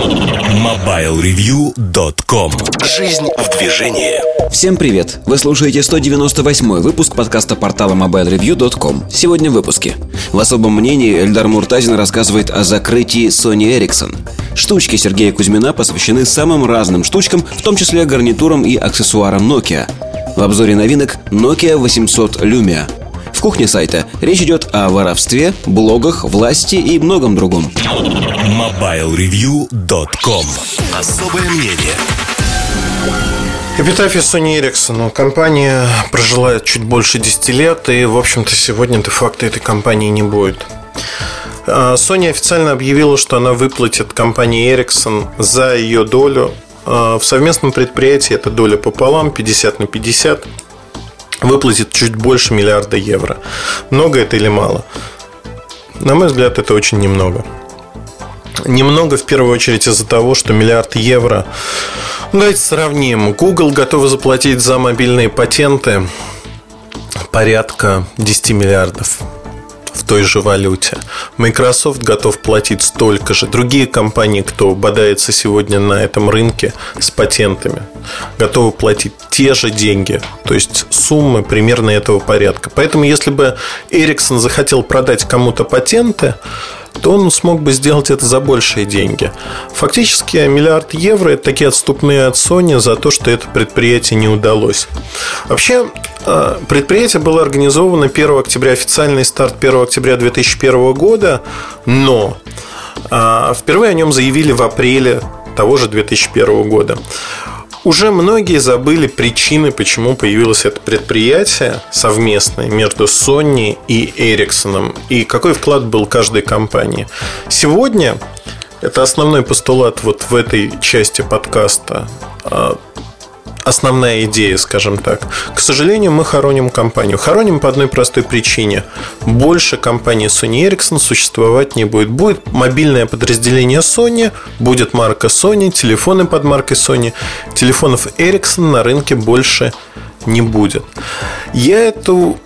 MobileReview.com Жизнь в движении. Всем привет! Вы слушаете 198 выпуск подкаста портала MobileReview.com Сегодня в выпуске. В особом мнении Эльдар Муртазин рассказывает о закрытии Sony Ericsson. Штучки Сергея Кузьмина посвящены самым разным штучкам, в том числе гарнитурам и аксессуарам Nokia. В обзоре новинок Nokia 800 Lumia в кухне сайта речь идет о воровстве, блогах, власти и многом другом. MobileReview.com Особое мнение Эпитафия Sony Ericsson. Компания прожила чуть больше 10 лет, и, в общем-то, сегодня де-факто этой компании не будет. А, Sony официально объявила, что она выплатит компании Ericsson за ее долю а, в совместном предприятии. Это доля пополам, 50 на 50 выплатит чуть больше миллиарда евро. Много это или мало? На мой взгляд, это очень немного. Немного, в первую очередь, из-за того, что миллиард евро... Ну, давайте сравним. Google готовы заплатить за мобильные патенты порядка 10 миллиардов в той же валюте. Microsoft готов платить столько же. Другие компании, кто бодается сегодня на этом рынке с патентами, готовы платить те же деньги. То есть суммы примерно этого порядка. Поэтому если бы Ericsson захотел продать кому-то патенты, то он смог бы сделать это за большие деньги. Фактически миллиард евро – это такие отступные от Sony за то, что это предприятие не удалось. Вообще, э, предприятие было организовано 1 октября, официальный старт 1 октября 2001 года, но э, впервые о нем заявили в апреле того же 2001 года. Уже многие забыли причины, почему появилось это предприятие совместное между Sony и Ericsson, и какой вклад был каждой компании. Сегодня это основной постулат вот в этой части подкаста а, основная идея, скажем так. К сожалению, мы хороним компанию. Хороним по одной простой причине. Больше компании Sony Ericsson существовать не будет. Будет мобильное подразделение Sony, будет марка Sony, телефоны под маркой Sony. Телефонов Ericsson на рынке больше не будет. Я эту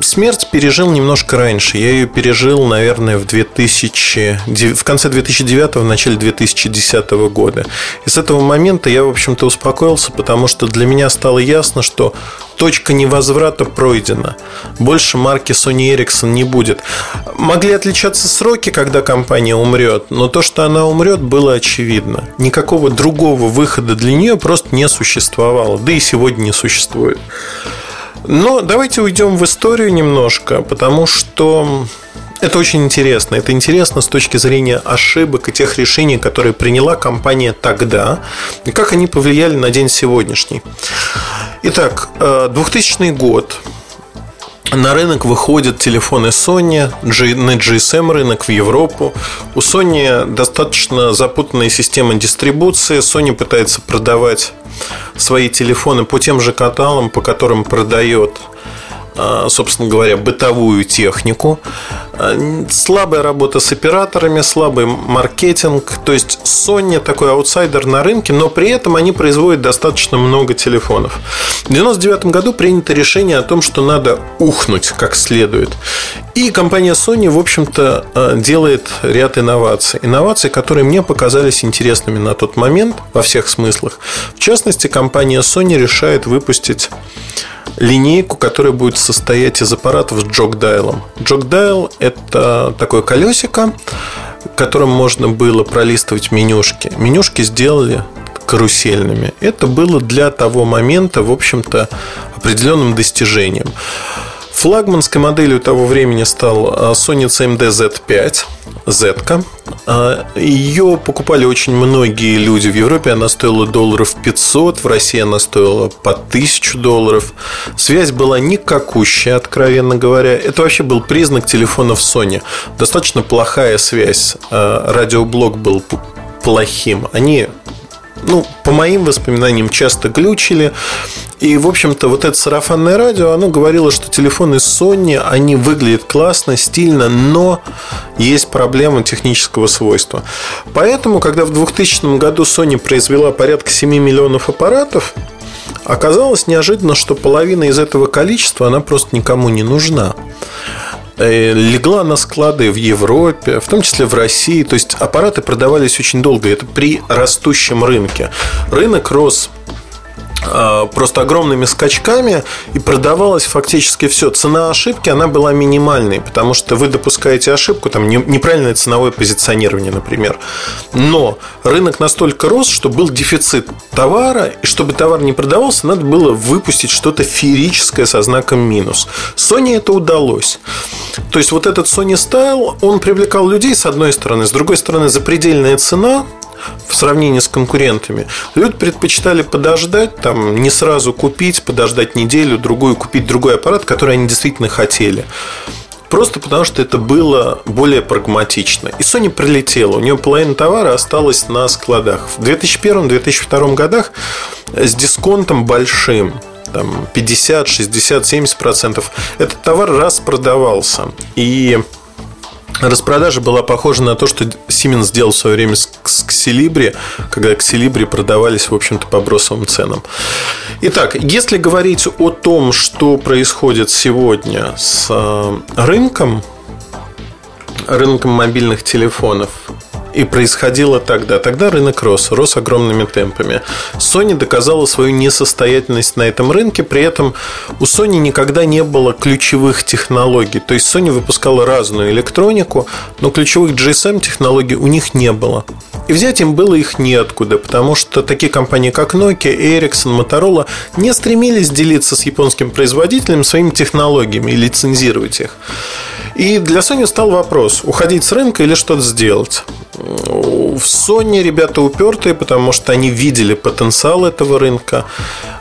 смерть пережил немножко раньше. Я ее пережил, наверное, в 2000, в конце 2009, в начале 2010 года. И с этого момента я, в общем-то, успокоился, потому что для меня стало ясно, что точка невозврата пройдена. Больше марки Sony Ericsson не будет. Могли отличаться сроки, когда компания умрет, но то, что она умрет, было очевидно. Никакого другого выхода для нее просто не существовало. Да и сегодня не существует. Но давайте уйдем в историю немножко, потому что это очень интересно. Это интересно с точки зрения ошибок и тех решений, которые приняла компания тогда, и как они повлияли на день сегодняшний. Итак, 2000 э, год. На рынок выходят телефоны Sony, на GSM рынок в Европу. У Sony достаточно запутанная система дистрибуции. Sony пытается продавать свои телефоны по тем же каналам, по которым продает собственно говоря, бытовую технику. А, слабая работа с операторами, слабый маркетинг. То есть Sony такой аутсайдер на рынке, но при этом они производят достаточно много телефонов. В 1999 году принято решение о том, что надо ухнуть как следует. И компания Sony, в общем-то, а, делает ряд инноваций. Инноваций, которые мне показались интересными на тот момент во всех смыслах. В частности, компания Sony решает выпустить линейку, которая будет состоять из аппаратов с джок-дайлом. Джок-дайл – это такое колесико, которым можно было пролистывать менюшки. Менюшки сделали карусельными. Это было для того момента, в общем-то, определенным достижением. Флагманской моделью того времени стал а, Sony CMD Z5, Z. А, Ее покупали очень многие люди в Европе. Она стоила долларов 500, в России она стоила по 1000 долларов. Связь была никакущая, откровенно говоря. Это вообще был признак телефонов Sony. Достаточно плохая связь. А, радиоблок был плохим. Они ну, по моим воспоминаниям, часто глючили. И, в общем-то, вот это сарафанное радио, оно говорило, что телефоны Sony, они выглядят классно, стильно, но есть проблема технического свойства. Поэтому, когда в 2000 году Sony произвела порядка 7 миллионов аппаратов, оказалось неожиданно, что половина из этого количества, она просто никому не нужна. Э, легла на склады в Европе, в том числе в России. То есть аппараты продавались очень долго. Это при растущем рынке. Рынок рос просто огромными скачками и продавалось фактически все. Цена ошибки, она была минимальной, потому что вы допускаете ошибку, там неправильное ценовое позиционирование, например. Но рынок настолько рос, что был дефицит товара, и чтобы товар не продавался, надо было выпустить что-то феерическое со знаком минус. Sony это удалось. То есть вот этот Sony Style, он привлекал людей с одной стороны, с другой стороны запредельная цена, в сравнении с конкурентами. Люди предпочитали подождать, там, не сразу купить, подождать неделю, другую, купить другой аппарат, который они действительно хотели. Просто потому, что это было более прагматично. И Sony прилетела. У нее половина товара осталась на складах. В 2001-2002 годах с дисконтом большим там 50, 60, 70 процентов. Этот товар распродавался. И Распродажа была похожа на то, что Siemens сделал в свое время с Xelibri, когда Xelibri продавались, в общем-то, по бросовым ценам. Итак, если говорить о том, что происходит сегодня с э, рынком, рынком мобильных телефонов, и происходило тогда. Тогда рынок рос, рос огромными темпами. Sony доказала свою несостоятельность на этом рынке, при этом у Sony никогда не было ключевых технологий. То есть Sony выпускала разную электронику, но ключевых GSM технологий у них не было. И взять им было их неоткуда, потому что такие компании, как Nokia, Ericsson, Motorola не стремились делиться с японским производителем своими технологиями и лицензировать их. И для Sony стал вопрос, уходить с рынка или что-то сделать. В Sony ребята упертые, потому что они видели потенциал этого рынка.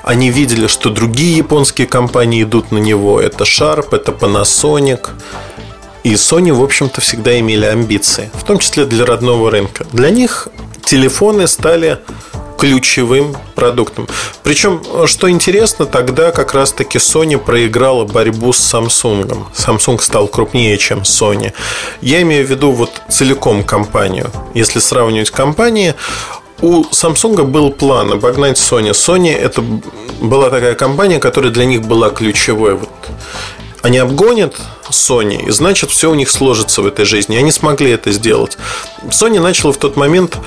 Они видели, что другие японские компании идут на него. Это Sharp, это Panasonic. И Sony, в общем-то, всегда имели амбиции, в том числе для родного рынка. Для них телефоны стали ключевым продуктом. Причем, что интересно, тогда как раз-таки Sony проиграла борьбу с Samsung. Samsung стал крупнее, чем Sony. Я имею в виду вот целиком компанию. Если сравнивать компании, у Samsung был план обогнать Sony. Sony это была такая компания, которая для них была ключевой. Вот они обгонят Sony, и значит все у них сложится в этой жизни. Они смогли это сделать. Sony начала в тот момент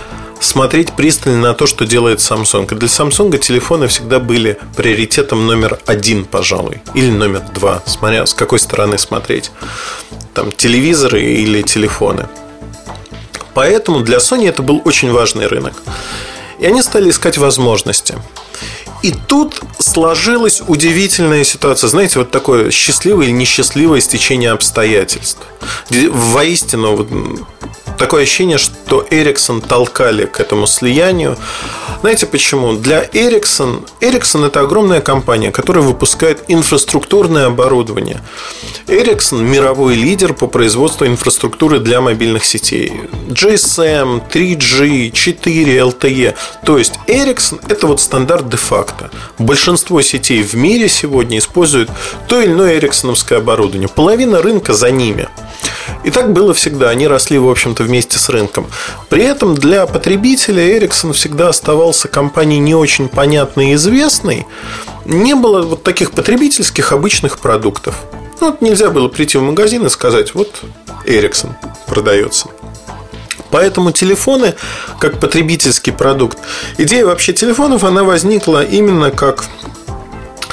смотреть пристально на то, что делает Samsung. И для Samsung телефоны всегда были приоритетом номер один, пожалуй, или номер два, смотря с какой стороны смотреть. Там телевизоры или телефоны. Поэтому для Sony это был очень важный рынок. И они стали искать возможности. И тут сложилась удивительная ситуация. Знаете, вот такое счастливое или несчастливое стечение обстоятельств. Воистину, такое ощущение, что Ericsson толкали к этому слиянию. Знаете почему? Для Ericsson, Ericsson это огромная компания, которая выпускает инфраструктурное оборудование. Ericsson мировой лидер по производству инфраструктуры для мобильных сетей. GSM, 3G, 4, LTE. То есть Ericsson это вот стандарт де-факто. Большинство сетей в мире сегодня используют то или иное эриксоновское оборудование. Половина рынка за ними. И так было всегда. Они росли, в общем-то, вместе с рынком. При этом для потребителя Ericsson всегда оставался компанией не очень понятной и известной. Не было вот таких потребительских обычных продуктов. Ну, вот нельзя было прийти в магазин и сказать, вот Ericsson продается. Поэтому телефоны, как потребительский продукт, идея вообще телефонов, она возникла именно как,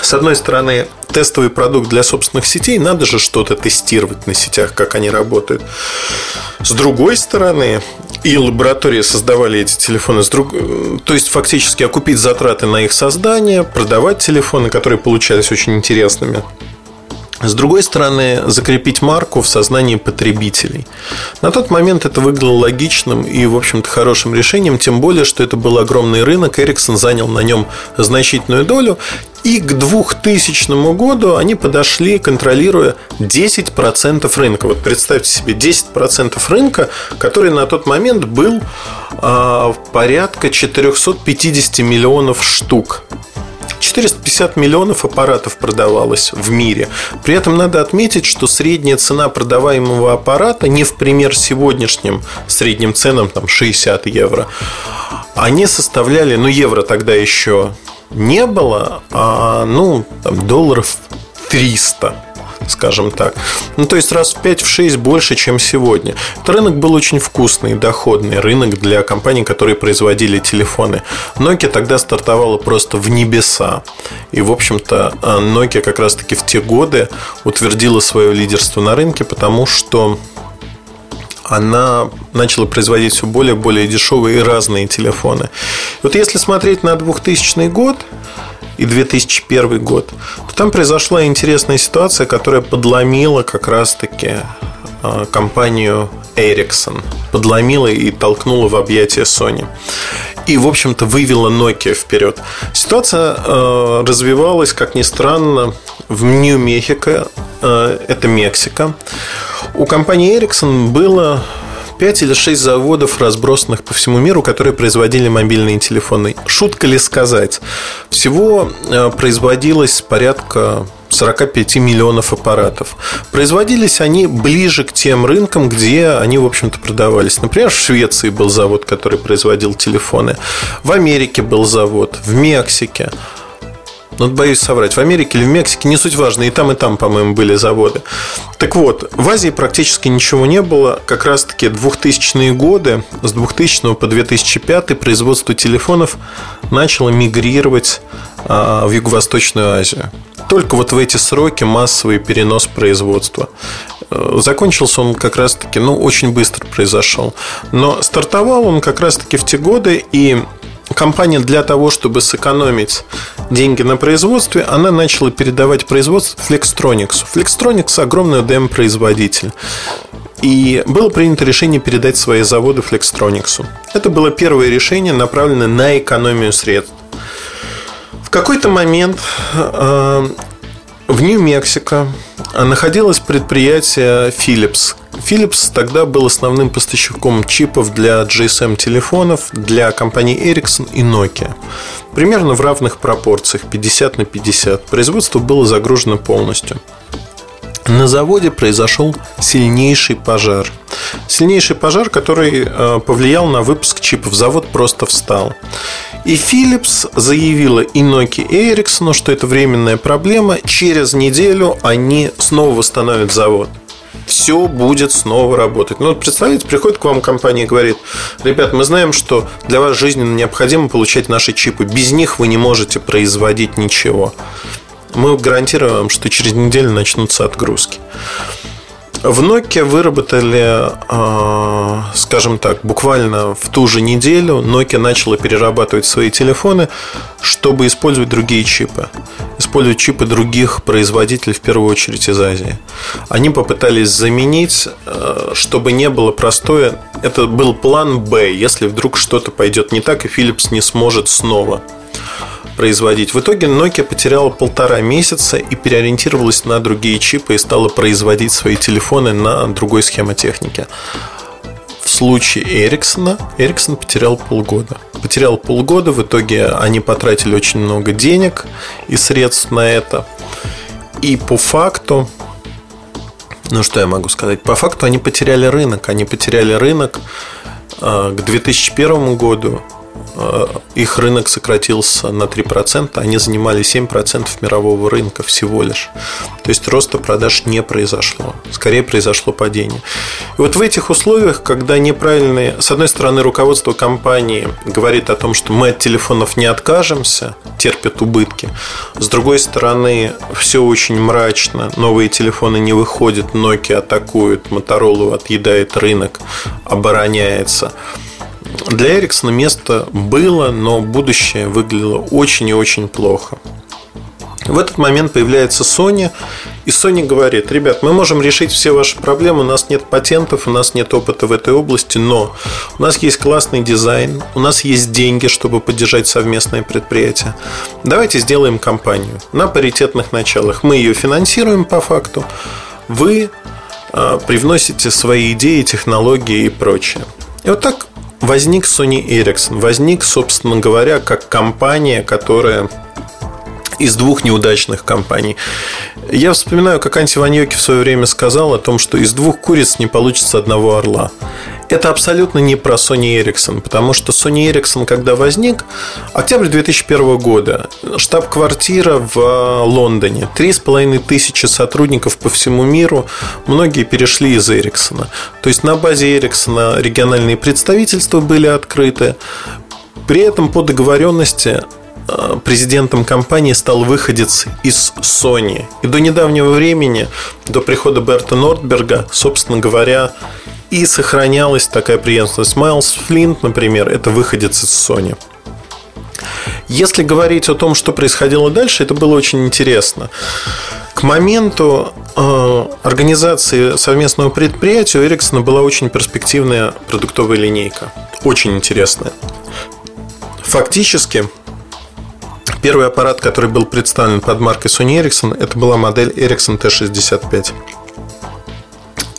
с одной стороны, тестовый продукт для собственных сетей, надо же что-то тестировать на сетях, как они работают. С другой стороны, и лаборатории создавали эти телефоны, с друг... то есть фактически окупить затраты на их создание, продавать телефоны, которые получались очень интересными. С другой стороны, закрепить марку в сознании потребителей. На тот момент это выглядело логичным и, в общем-то, хорошим решением, тем более, что это был огромный рынок, Ericsson занял на нем значительную долю, и к 2000 году они подошли, контролируя 10% рынка. Вот представьте себе, 10% рынка, который на тот момент был э, порядка 450 миллионов штук. 450 миллионов аппаратов продавалось в мире. При этом надо отметить, что средняя цена продаваемого аппарата не в пример сегодняшним средним ценам, там 60 евро, они составляли, ну евро тогда еще не было, а ну там долларов 300 скажем так. Ну, то есть раз в 5-6 больше, чем сегодня. Этот рынок был очень вкусный, доходный рынок для компаний, которые производили телефоны. Nokia тогда стартовала просто в небеса. И, в общем-то, Nokia как раз-таки в те годы утвердила свое лидерство на рынке, потому что она начала производить все более и более дешевые и разные телефоны. Вот если смотреть на 2000 год и 2001 год, то там произошла интересная ситуация, которая подломила как раз-таки компанию Ericsson, подломила и толкнула в объятия Sony. И, в общем-то, вывела Nokia вперед. Ситуация э, развивалась, как ни странно, в Нью-Мехико, э, это Мексика. У компании Ericsson было 5 или 6 заводов, разбросанных по всему миру, которые производили мобильные телефоны. Шутка ли сказать? Всего производилось порядка 45 миллионов аппаратов. Производились они ближе к тем рынкам, где они, в общем-то, продавались. Например, в Швеции был завод, который производил телефоны. В Америке был завод. В Мексике. Ну, боюсь соврать, в Америке или в Мексике, не суть важно, и там, и там, по-моему, были заводы. Так вот, в Азии практически ничего не было. Как раз-таки 2000-е годы, с 2000 по 2005 производство телефонов начало мигрировать а, в Юго-Восточную Азию. Только вот в эти сроки массовый перенос производства. Э, закончился он как раз-таки, ну, очень быстро произошел. Но стартовал он как раз-таки в те годы, и компания для того, чтобы сэкономить деньги на производстве, она начала передавать производство Flextronics. Flextronics – огромный ОДМ-производитель. И было принято решение передать свои заводы Flextronics. Это было первое решение, направленное на экономию средств. В какой-то момент э, в Нью-Мексико находилось предприятие Philips, Philips тогда был основным поставщиком чипов для GSM-телефонов для компаний Ericsson и Nokia. Примерно в равных пропорциях, 50 на 50. Производство было загружено полностью. На заводе произошел сильнейший пожар. Сильнейший пожар, который э, повлиял на выпуск чипов. Завод просто встал. И Philips заявила и Nokia, и Ericsson, что это временная проблема. Через неделю они снова восстановят завод все будет снова работать. Ну, вот представляете, приходит к вам компания и говорит, ребят, мы знаем, что для вас жизненно необходимо получать наши чипы. Без них вы не можете производить ничего. Мы гарантируем вам, что через неделю начнутся отгрузки. В Nokia выработали, а, скажем так, буквально в ту же неделю Nokia начала перерабатывать свои телефоны, чтобы использовать другие чипы. Использовать чипы других производителей, в первую очередь из Азии. Они попытались заменить, а, чтобы не было простое. Это был план Б, если вдруг что-то пойдет не так, и Philips не сможет снова производить. В итоге Nokia потеряла полтора месяца и переориентировалась на другие чипы и стала производить свои телефоны на другой схемотехнике. В случае Эриксона Эриксон потерял полгода. Потерял полгода, в итоге они потратили очень много денег и средств на это. И по факту, ну что я могу сказать, по факту они потеряли рынок. Они потеряли рынок э, к 2001 году их рынок сократился на 3%, они занимали 7% мирового рынка всего лишь. То есть роста продаж не произошло, скорее произошло падение. И вот в этих условиях, когда неправильные, с одной стороны, руководство компании говорит о том, что мы от телефонов не откажемся, терпят убытки, с другой стороны, все очень мрачно, новые телефоны не выходят, Nokia атакует, Motorola отъедает рынок, обороняется – для Эриксона место было, но будущее выглядело очень и очень плохо. В этот момент появляется Sony, и Sony говорит, ребят, мы можем решить все ваши проблемы, у нас нет патентов, у нас нет опыта в этой области, но у нас есть классный дизайн, у нас есть деньги, чтобы поддержать совместное предприятие. Давайте сделаем компанию на паритетных началах. Мы ее финансируем по факту, вы а, привносите свои идеи, технологии и прочее. И вот так возник Sony Ericsson. Возник, собственно говоря, как компания, которая из двух неудачных компаний. Я вспоминаю, как Анти Ваньоки в свое время сказал о том, что из двух куриц не получится одного орла. Это абсолютно не про Sony Ericsson, потому что Sony Ericsson, когда возник, октябрь 2001 года, штаб-квартира в Лондоне, три с половиной тысячи сотрудников по всему миру, многие перешли из Ericsson. То есть на базе Ericsson региональные представительства были открыты, при этом по договоренности э, президентом компании стал выходец из Sony. И до недавнего времени, до прихода Берта Нордберга, собственно говоря, и сохранялась такая преемственность. Майлз Флинт, например, это выходец из Sony. Если говорить о том, что происходило дальше, это было очень интересно. К моменту э, организации совместного предприятия у Эриксона была очень перспективная продуктовая линейка. Очень интересная. Фактически, первый аппарат, который был представлен под маркой Sony Ericsson, это была модель Ericsson T65.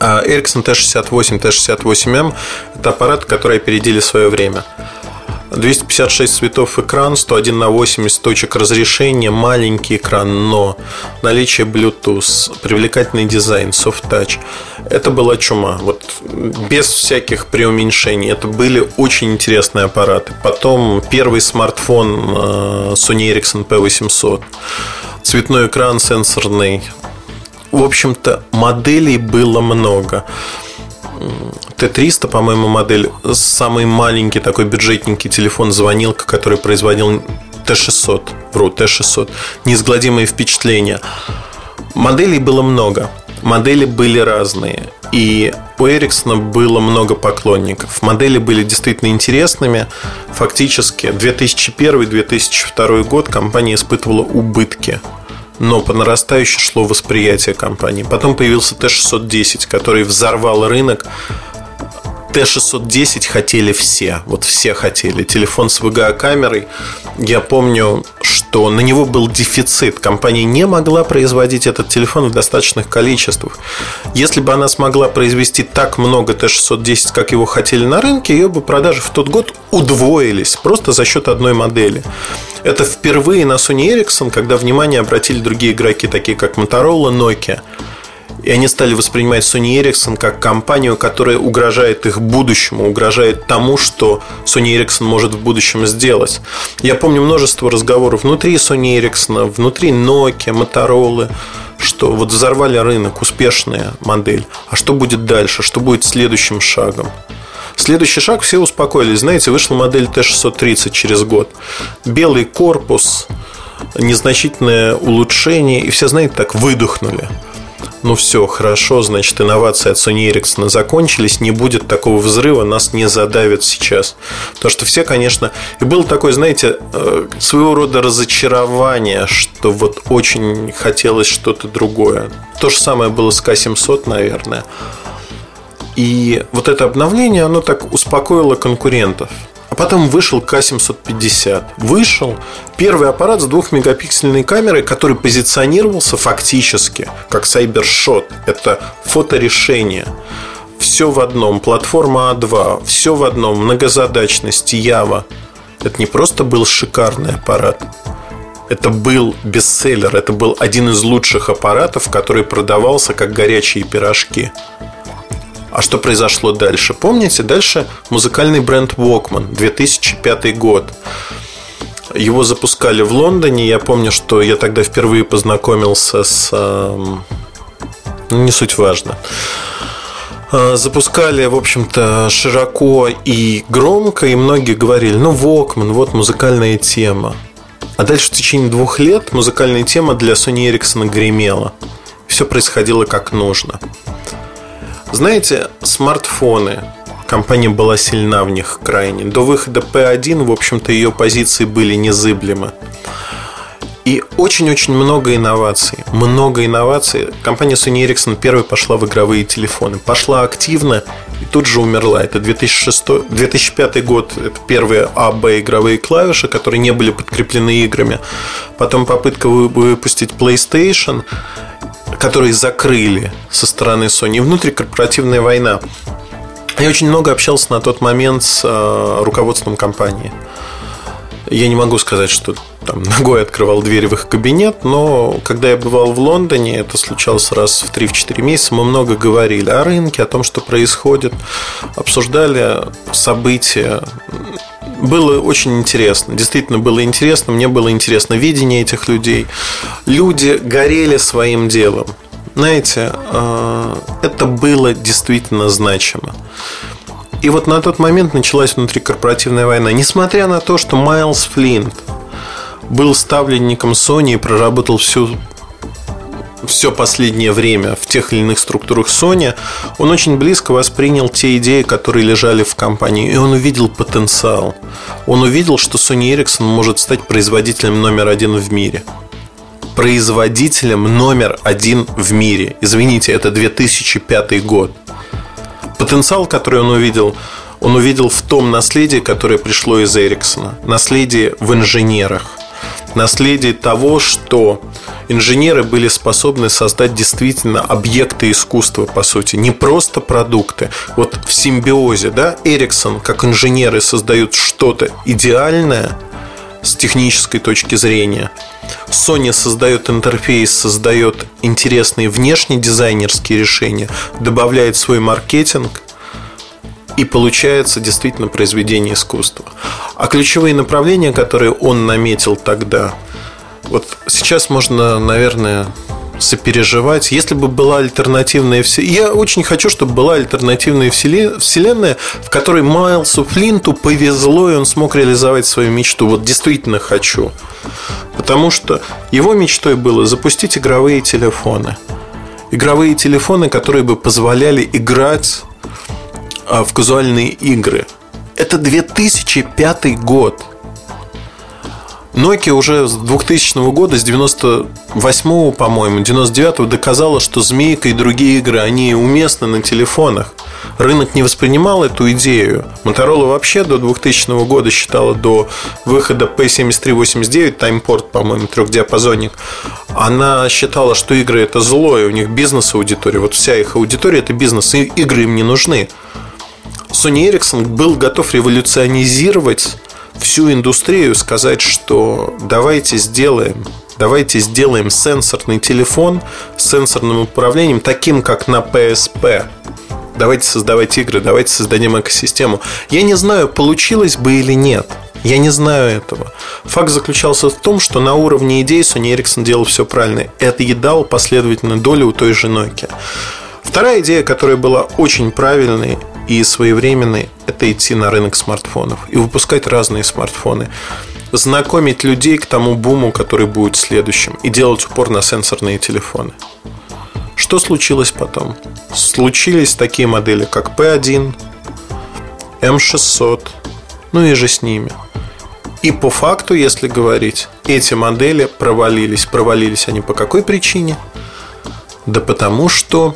А Ericsson T68, T68M – это аппараты, которые опередили свое время – 256 цветов экран, 101 на 80 точек разрешения, маленький экран, но наличие Bluetooth, привлекательный дизайн, soft touch. Это была чума. Вот без всяких преуменьшений. Это были очень интересные аппараты. Потом первый смартфон э, Sony Ericsson P800. Цветной экран сенсорный. В общем-то, моделей было много. Т-300, по-моему, модель, самый маленький такой бюджетненький телефон звонилка, который производил Т-600, вру, Т-600, неизгладимые впечатления. Моделей было много, модели были разные, и у Эриксона было много поклонников. Модели были действительно интересными. Фактически 2001-2002 год компания испытывала убытки но по нарастающей шло восприятие компании. Потом появился Т-610, который взорвал рынок. Т-610 хотели все, вот все хотели. Телефон с VGA-камерой. Я помню, что на него был дефицит. Компания не могла производить этот телефон в достаточных количествах. Если бы она смогла произвести так много Т-610, как его хотели на рынке, ее бы продажи в тот год удвоились просто за счет одной модели. Это впервые на Sony Ericsson, когда внимание обратили другие игроки, такие как Motorola, Nokia. И они стали воспринимать Sony Ericsson как компанию, которая угрожает их будущему, угрожает тому, что Sony Ericsson может в будущем сделать. Я помню множество разговоров внутри Sony Ericsson, внутри Nokia, Motorola, что вот взорвали рынок, успешная модель. А что будет дальше? Что будет следующим шагом? Следующий шаг, все успокоились. Знаете, вышла модель Т-630 через год. Белый корпус, незначительное улучшение, и все, знаете, так выдохнули. Ну все, хорошо, значит, инновации от Sony Ericsson закончились, не будет такого взрыва, нас не задавят сейчас. Потому что все, конечно... И было такое, знаете, э, своего рода разочарование, что вот очень хотелось что-то другое. То же самое было с К-700, наверное. И вот это обновление, оно так успокоило конкурентов. А потом вышел К750. Вышел первый аппарат с двухмегапиксельной камерой, который позиционировался фактически как Cybershot. Это фоторешение. Все в одном. Платформа А2. Все в одном. Многозадачность. Ява. Это не просто был шикарный аппарат. Это был бестселлер. Это был один из лучших аппаратов, который продавался как горячие пирожки. А что произошло дальше? Помните, дальше музыкальный бренд Walkman, 2005 год. Его запускали в Лондоне. Я помню, что я тогда впервые познакомился с... Эм, ну, не суть важно. Э, запускали, в общем-то, широко и громко, и многие говорили, ну, Walkman, вот музыкальная тема. А дальше в течение двух лет музыкальная тема для Sony Ericsson гремела. Все происходило как нужно. Знаете, смартфоны. Компания была сильна в них крайне. До выхода P1, в общем-то, ее позиции были незыблемы. И очень-очень много инноваций. Много инноваций. Компания Sony Ericsson первой пошла в игровые телефоны. Пошла активно и тут же умерла. Это 2006, 2005 год. Это первые А, Б игровые клавиши, которые не были подкреплены играми. Потом попытка выпустить PlayStation которые закрыли со стороны Sony, внутрикорпоративная война. Я очень много общался на тот момент с э, руководством компании. Я не могу сказать, что там ногой открывал дверь в их кабинет, но когда я бывал в Лондоне, это случалось раз в 3-4 месяца, мы много говорили о рынке, о том, что происходит, обсуждали события. Было очень интересно, действительно было интересно, мне было интересно видение этих людей. Люди горели своим делом. Знаете, э, это было действительно значимо. И вот на тот момент началась внутрикорпоративная война. Несмотря на то, что Майлз Флинт был ставленником Sony и проработал всю все последнее время в тех или иных структурах Sony, он очень близко воспринял те идеи, которые лежали в компании, и он увидел потенциал. Он увидел, что Sony Ericsson может стать производителем номер один в мире. Производителем номер один в мире. Извините, это 2005 год потенциал, который он увидел, он увидел в том наследии, которое пришло из Эриксона. Наследие в инженерах. Наследие того, что инженеры были способны создать действительно объекты искусства, по сути, не просто продукты. Вот в симбиозе, да, Эриксон, как инженеры, создают что-то идеальное с технической точки зрения. Sony создает интерфейс, создает интересные внешние дизайнерские решения, добавляет свой маркетинг, и получается действительно произведение искусства. А ключевые направления, которые он наметил тогда, вот сейчас можно, наверное, сопереживать. Если бы была альтернативная вселенная... Я очень хочу, чтобы была альтернативная вселенная, в которой Майлсу Флинту повезло, и он смог реализовать свою мечту. Вот действительно хочу. Потому что его мечтой было запустить игровые телефоны. Игровые телефоны, которые бы позволяли играть а, в казуальные игры. Это 2005 год. Nokia уже с 2000 года, с 98 по-моему, 99 доказала, что Змейка и другие игры, они уместны на телефонах. Рынок не воспринимал эту идею. Motorola вообще до 2000 года считала до выхода P7389, таймпорт, по-моему, трехдиапазонник, она считала, что игры это зло, и у них бизнес-аудитория. Вот вся их аудитория это бизнес, и игры им не нужны. Sony Ericsson был готов революционизировать всю индустрию, сказать, что давайте сделаем давайте сделаем сенсорный телефон с сенсорным управлением, таким как на PSP. Давайте создавать игры, давайте создадим экосистему. Я не знаю, получилось бы или нет. Я не знаю этого. Факт заключался в том, что на уровне идей Sony Ericsson делал все правильно. Это едал последовательно долю у той же Nokia. Вторая идея, которая была очень правильной и своевременной, это идти на рынок смартфонов и выпускать разные смартфоны. Знакомить людей к тому буму, который будет следующим, и делать упор на сенсорные телефоны. Что случилось потом? Случились такие модели, как P1, M600, ну и же с ними. И по факту, если говорить, эти модели провалились. Провалились они по какой причине? Да потому что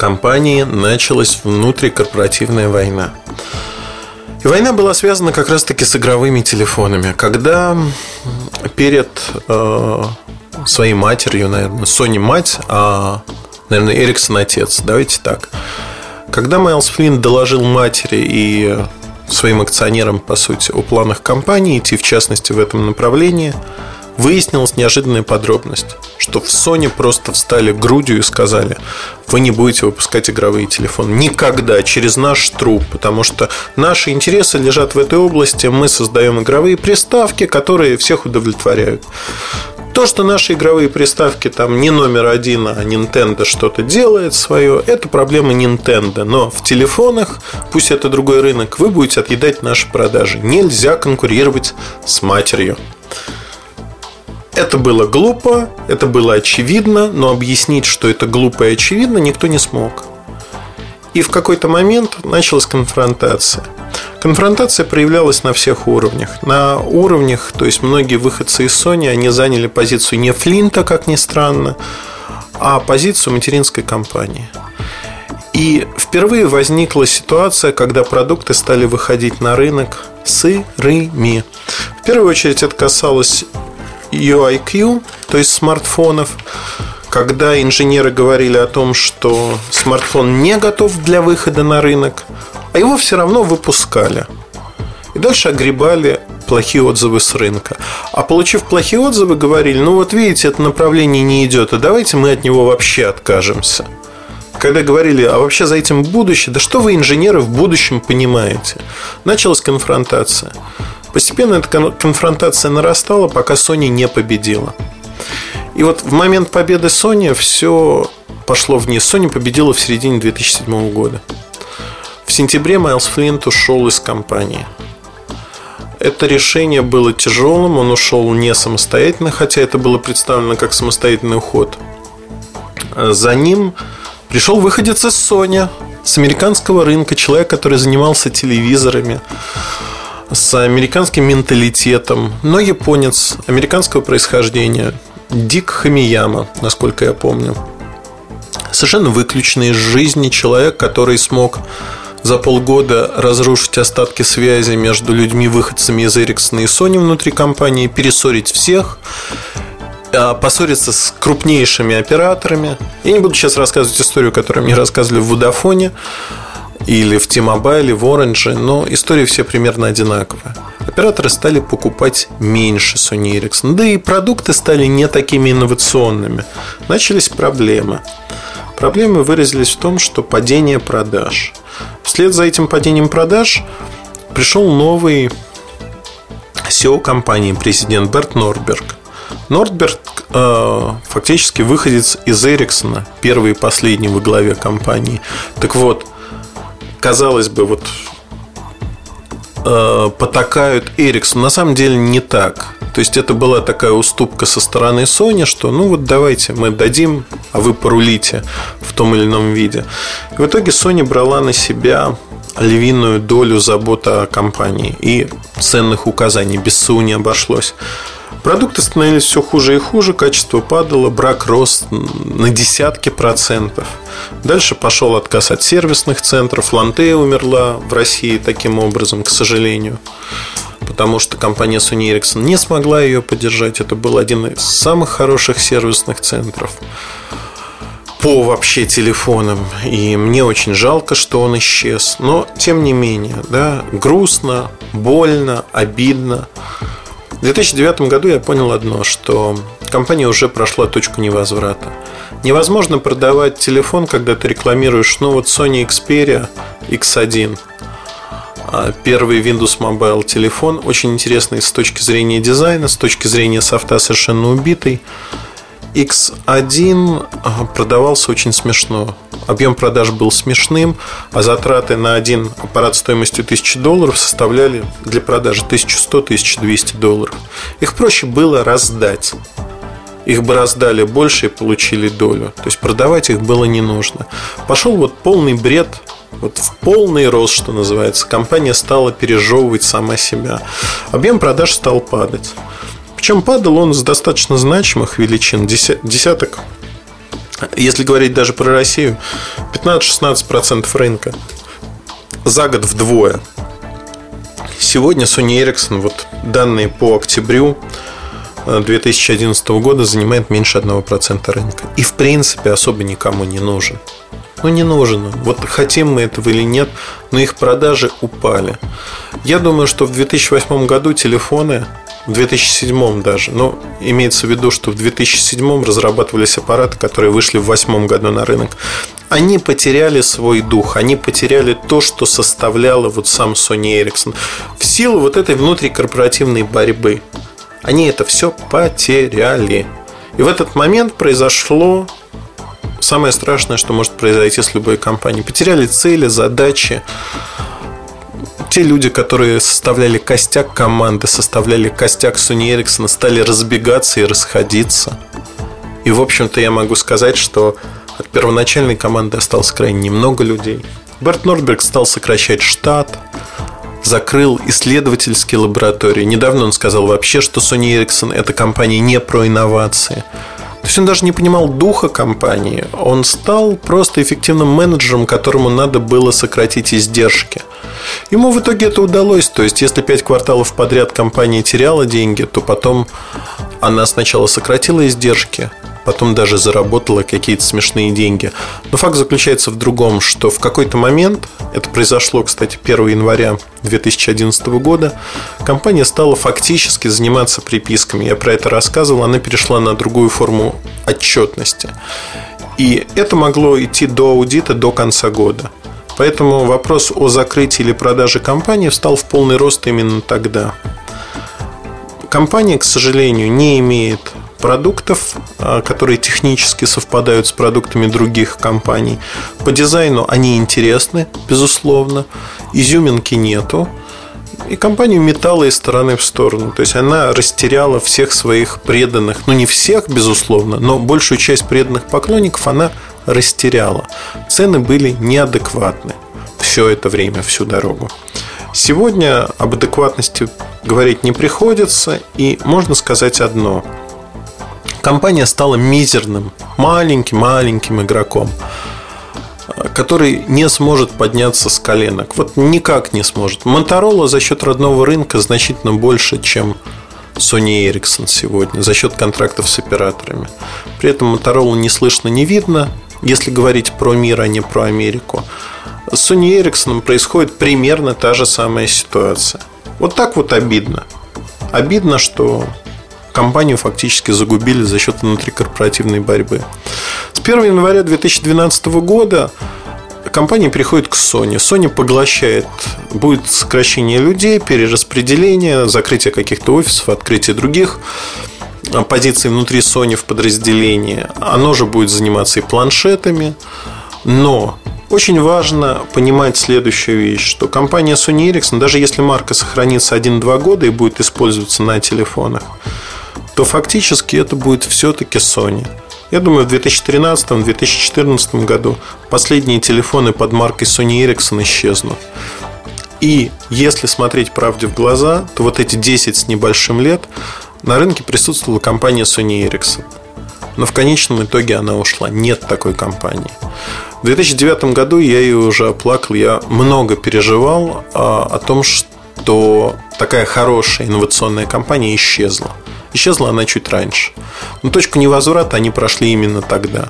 компании началась внутрикорпоративная война. И война была связана как раз-таки с игровыми телефонами. Когда перед э, своей матерью, наверное, Sony мать, а, наверное, Эриксон отец, давайте так. Когда Майлз Флинн доложил матери и своим акционерам, по сути, о планах компании идти, в частности, в этом направлении – Выяснилась неожиданная подробность, что в Sony просто встали грудью и сказали, вы не будете выпускать игровые телефоны. Никогда, через наш труп, потому что наши интересы лежат в этой области, мы создаем игровые приставки, которые всех удовлетворяют. То, что наши игровые приставки там не номер один, а Nintendo что-то делает свое, это проблема Nintendo. Но в телефонах, пусть это другой рынок, вы будете отъедать наши продажи. Нельзя конкурировать с матерью. Это было глупо, это было очевидно, но объяснить, что это глупо и очевидно, никто не смог. И в какой-то момент началась конфронтация. Конфронтация проявлялась на всех уровнях. На уровнях, то есть многие выходцы из Sony, они заняли позицию не Флинта, как ни странно, а позицию материнской компании. И впервые возникла ситуация, когда продукты стали выходить на рынок сырыми. В первую очередь это касалось UIQ, то есть смартфонов, когда инженеры говорили о том, что смартфон не готов для выхода на рынок, а его все равно выпускали. И дальше огребали плохие отзывы с рынка. А получив плохие отзывы, говорили, ну вот видите, это направление не идет, а давайте мы от него вообще откажемся. Когда говорили, а вообще за этим будущее, да что вы, инженеры, в будущем понимаете? Началась конфронтация. Постепенно эта конфронтация нарастала, пока Sony не победила. И вот в момент победы Sony все пошло вниз. Sony победила в середине 2007 года. В сентябре Майлз Флинт ушел из компании. Это решение было тяжелым, он ушел не самостоятельно, хотя это было представлено как самостоятельный уход. За ним пришел выходец из Sony, с американского рынка, человек, который занимался телевизорами, с американским менталитетом, но японец американского происхождения, Дик Хамияма, насколько я помню. Совершенно выключенный из жизни человек, который смог за полгода разрушить остатки связи между людьми, выходцами из Ericsson и Sony внутри компании, перессорить всех, а, поссориться с крупнейшими операторами. Я не буду сейчас рассказывать историю, которую мне рассказывали в Водофоне или в T-Mobile, в Orange, но истории все примерно одинаковые. Операторы стали покупать меньше Sony Ericsson, да и продукты стали не такими инновационными. Начались проблемы. Проблемы выразились в том, что падение продаж. Вслед за этим падением продаж пришел новый SEO компании, президент Берт Норберг. Нордберг э, фактически выходец из Эриксона, первый и последний во главе компании. Так вот, казалось бы, вот э, потакают Эриксон. На самом деле не так. То есть это была такая уступка со стороны Sony, что ну вот давайте мы дадим, а вы порулите в том или ином виде. И в итоге Sony брала на себя львиную долю заботы о компании и ценных указаний. Без не обошлось. Продукты становились все хуже и хуже, качество падало, брак рос на десятки процентов. Дальше пошел отказ от сервисных центров. Лантея умерла в России таким образом, к сожалению. Потому что компания Sony Ericsson не смогла ее поддержать. Это был один из самых хороших сервисных центров по вообще телефонам. И мне очень жалко, что он исчез. Но, тем не менее, да, грустно, больно, обидно. В 2009 году я понял одно, что компания уже прошла точку невозврата. Невозможно продавать телефон, когда ты рекламируешь, ну вот Sony Xperia X1, а первый Windows Mobile телефон, очень интересный с точки зрения дизайна, с точки зрения софта совершенно убитый. X1 продавался очень смешно. Объем продаж был смешным, а затраты на один аппарат стоимостью 1000 долларов составляли для продажи 1100-1200 долларов. Их проще было раздать. Их бы раздали больше и получили долю. То есть продавать их было не нужно. Пошел вот полный бред вот в полный рост, что называется, компания стала пережевывать сама себя. Объем продаж стал падать. Причем падал он с достаточно значимых величин, десяток. Если говорить даже про Россию, 15-16% рынка. За год вдвое. Сегодня Sony Ericsson, вот данные по октябрю 2011 э, года, занимает меньше 1% рынка. И в принципе особо никому не нужен. Ну, не нужен. Вот хотим мы этого или нет, но их продажи упали. Я думаю, что в 2008 году телефоны в 2007 даже. Но имеется в виду, что в 2007 разрабатывались аппараты, которые вышли в 2008 году на рынок. Они потеряли свой дух, они потеряли то, что составляло вот сам Sony Ericsson. В силу вот этой внутрикорпоративной борьбы. Они это все потеряли. И в этот момент произошло самое страшное, что может произойти с любой компанией. Потеряли цели, задачи, те люди, которые составляли костяк команды, составляли костяк Sony Ericsson, стали разбегаться и расходиться. И, в общем-то, я могу сказать, что от первоначальной команды осталось крайне немного людей. Берт Нордберг стал сокращать штат, закрыл исследовательские лаборатории. Недавно он сказал вообще, что Sony Ericsson – это компания не про инновации. Есть он даже не понимал духа компании. Он стал просто эффективным менеджером, которому надо было сократить издержки. Ему в итоге это удалось. То есть, если пять кварталов подряд компания теряла деньги, то потом Она сначала сократила издержки, потом даже заработала какие-то смешные деньги. Но факт заключается в другом, что в какой-то момент, это произошло, кстати, 1 января 2011 года, компания стала фактически заниматься приписками. Я про это рассказывал, она перешла на другую форму отчетности. И это могло идти до аудита до конца года. Поэтому вопрос о закрытии или продаже компании встал в полный рост именно тогда. Компания, к сожалению, не имеет продуктов, а, которые технически совпадают с продуктами других компаний. По дизайну они интересны, безусловно. Изюминки нету. И компанию метала из стороны в сторону. То есть она растеряла всех своих преданных, ну не всех, безусловно, но большую часть преданных поклонников она растеряла. Цены были неадекватны все это время, всю дорогу. Сегодня об адекватности говорить не приходится, и можно сказать одно. Компания стала мизерным, маленьким-маленьким игроком, который не сможет подняться с коленок. Вот никак не сможет. Моторола за счет родного рынка значительно больше, чем Sony Ericsson сегодня за счет контрактов с операторами. При этом Motorola не слышно, не видно, если говорить про мир, а не про Америку. С Sony Ericsson происходит примерно та же самая ситуация. Вот так вот обидно. Обидно, что компанию фактически загубили за счет внутрикорпоративной борьбы. С 1 января 2012 года компания переходит к Sony. Sony поглощает, будет сокращение людей, перераспределение, закрытие каких-то офисов, открытие других позиций внутри Sony в подразделении. Оно же будет заниматься и планшетами. Но очень важно понимать следующую вещь, что компания Sony Ericsson, даже если марка сохранится 1-2 года и будет использоваться на телефонах, то фактически это будет все-таки Sony. Я думаю, в 2013-2014 году последние телефоны под маркой Sony Ericsson исчезнут. И если смотреть правде в глаза, то вот эти 10 с небольшим лет на рынке присутствовала компания Sony Ericsson. Но в конечном итоге она ушла. Нет такой компании. В 2009 году я ее уже оплакал, я много переживал а, о том, что такая хорошая инновационная компания исчезла. Исчезла она чуть раньше. Но точку невозврата они прошли именно тогда.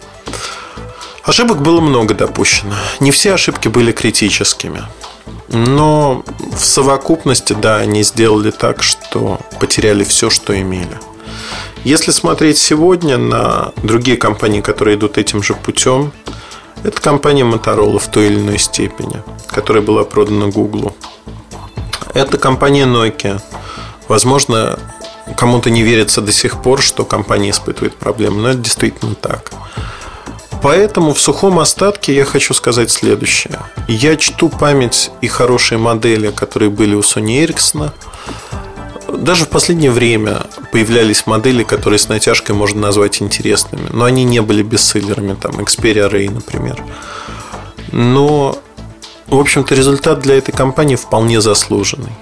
Ошибок было много допущено. Не все ошибки были критическими. Но в совокупности, да, они сделали так, что потеряли все, что имели. Если смотреть сегодня на другие компании, которые идут этим же путем, это компания Motorola в той или иной степени, которая была продана Google. Это компания Nokia. Возможно, кому-то не верится до сих пор, что компания испытывает проблемы, но это действительно так. Поэтому в сухом остатке я хочу сказать следующее. Я чту память и хорошие модели, которые были у Sony Ericsson, даже в последнее время появлялись модели, которые с натяжкой можно назвать интересными. Но они не были бестселлерами, там Xperia Ray, например. Но, в общем-то, результат для этой компании вполне заслуженный.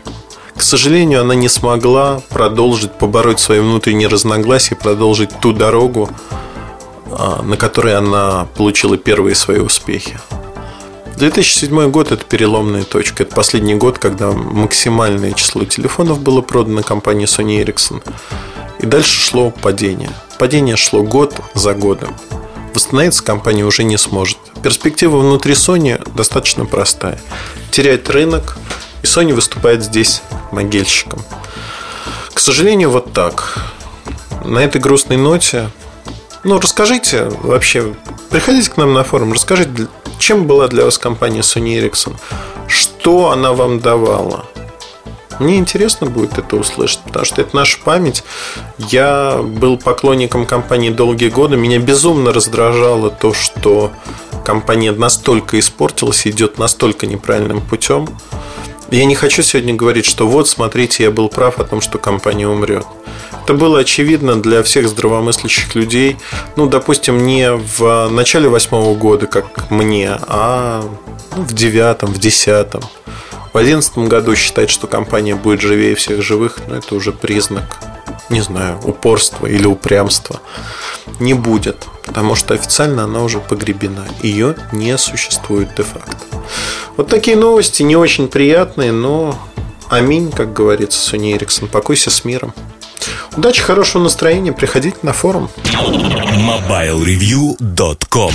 К сожалению, она не смогла продолжить, побороть свои внутренние разногласия, продолжить ту дорогу, а, на которой она получила первые свои успехи. 2007 год – это переломная точка. Это последний год, когда максимальное число телефонов было продано компанией Sony Ericsson. И дальше шло падение. Падение шло год за годом. Восстановиться компания уже не сможет. Перспектива внутри Sony достаточно простая. Терять рынок, Sony выступает здесь могильщиком. К сожалению, вот так. На этой грустной ноте ну, расскажите вообще, приходите к нам на форум, расскажите, чем была для вас компания Sony Ericsson? Что она вам давала? Мне интересно будет это услышать, потому что это наша память. Я был поклонником компании долгие годы. Меня безумно раздражало то, что компания настолько испортилась идет настолько неправильным путем. Я не хочу сегодня говорить, что вот, смотрите, я был прав о том, что компания умрет. Это было очевидно для всех здравомыслящих людей. Ну, допустим, не в начале восьмого года, как мне, а в девятом, в десятом. В одиннадцатом году считать, что компания будет живее всех живых, ну, это уже признак, не знаю, упорства или упрямства. Не будет, потому что официально она уже погребена. Ее не существует де-факто. Вот такие новости не очень приятные, но аминь, как говорится, Sony Ericsson. Покойся с миром. Удачи, хорошего настроения, приходите на форум. MobileReview.com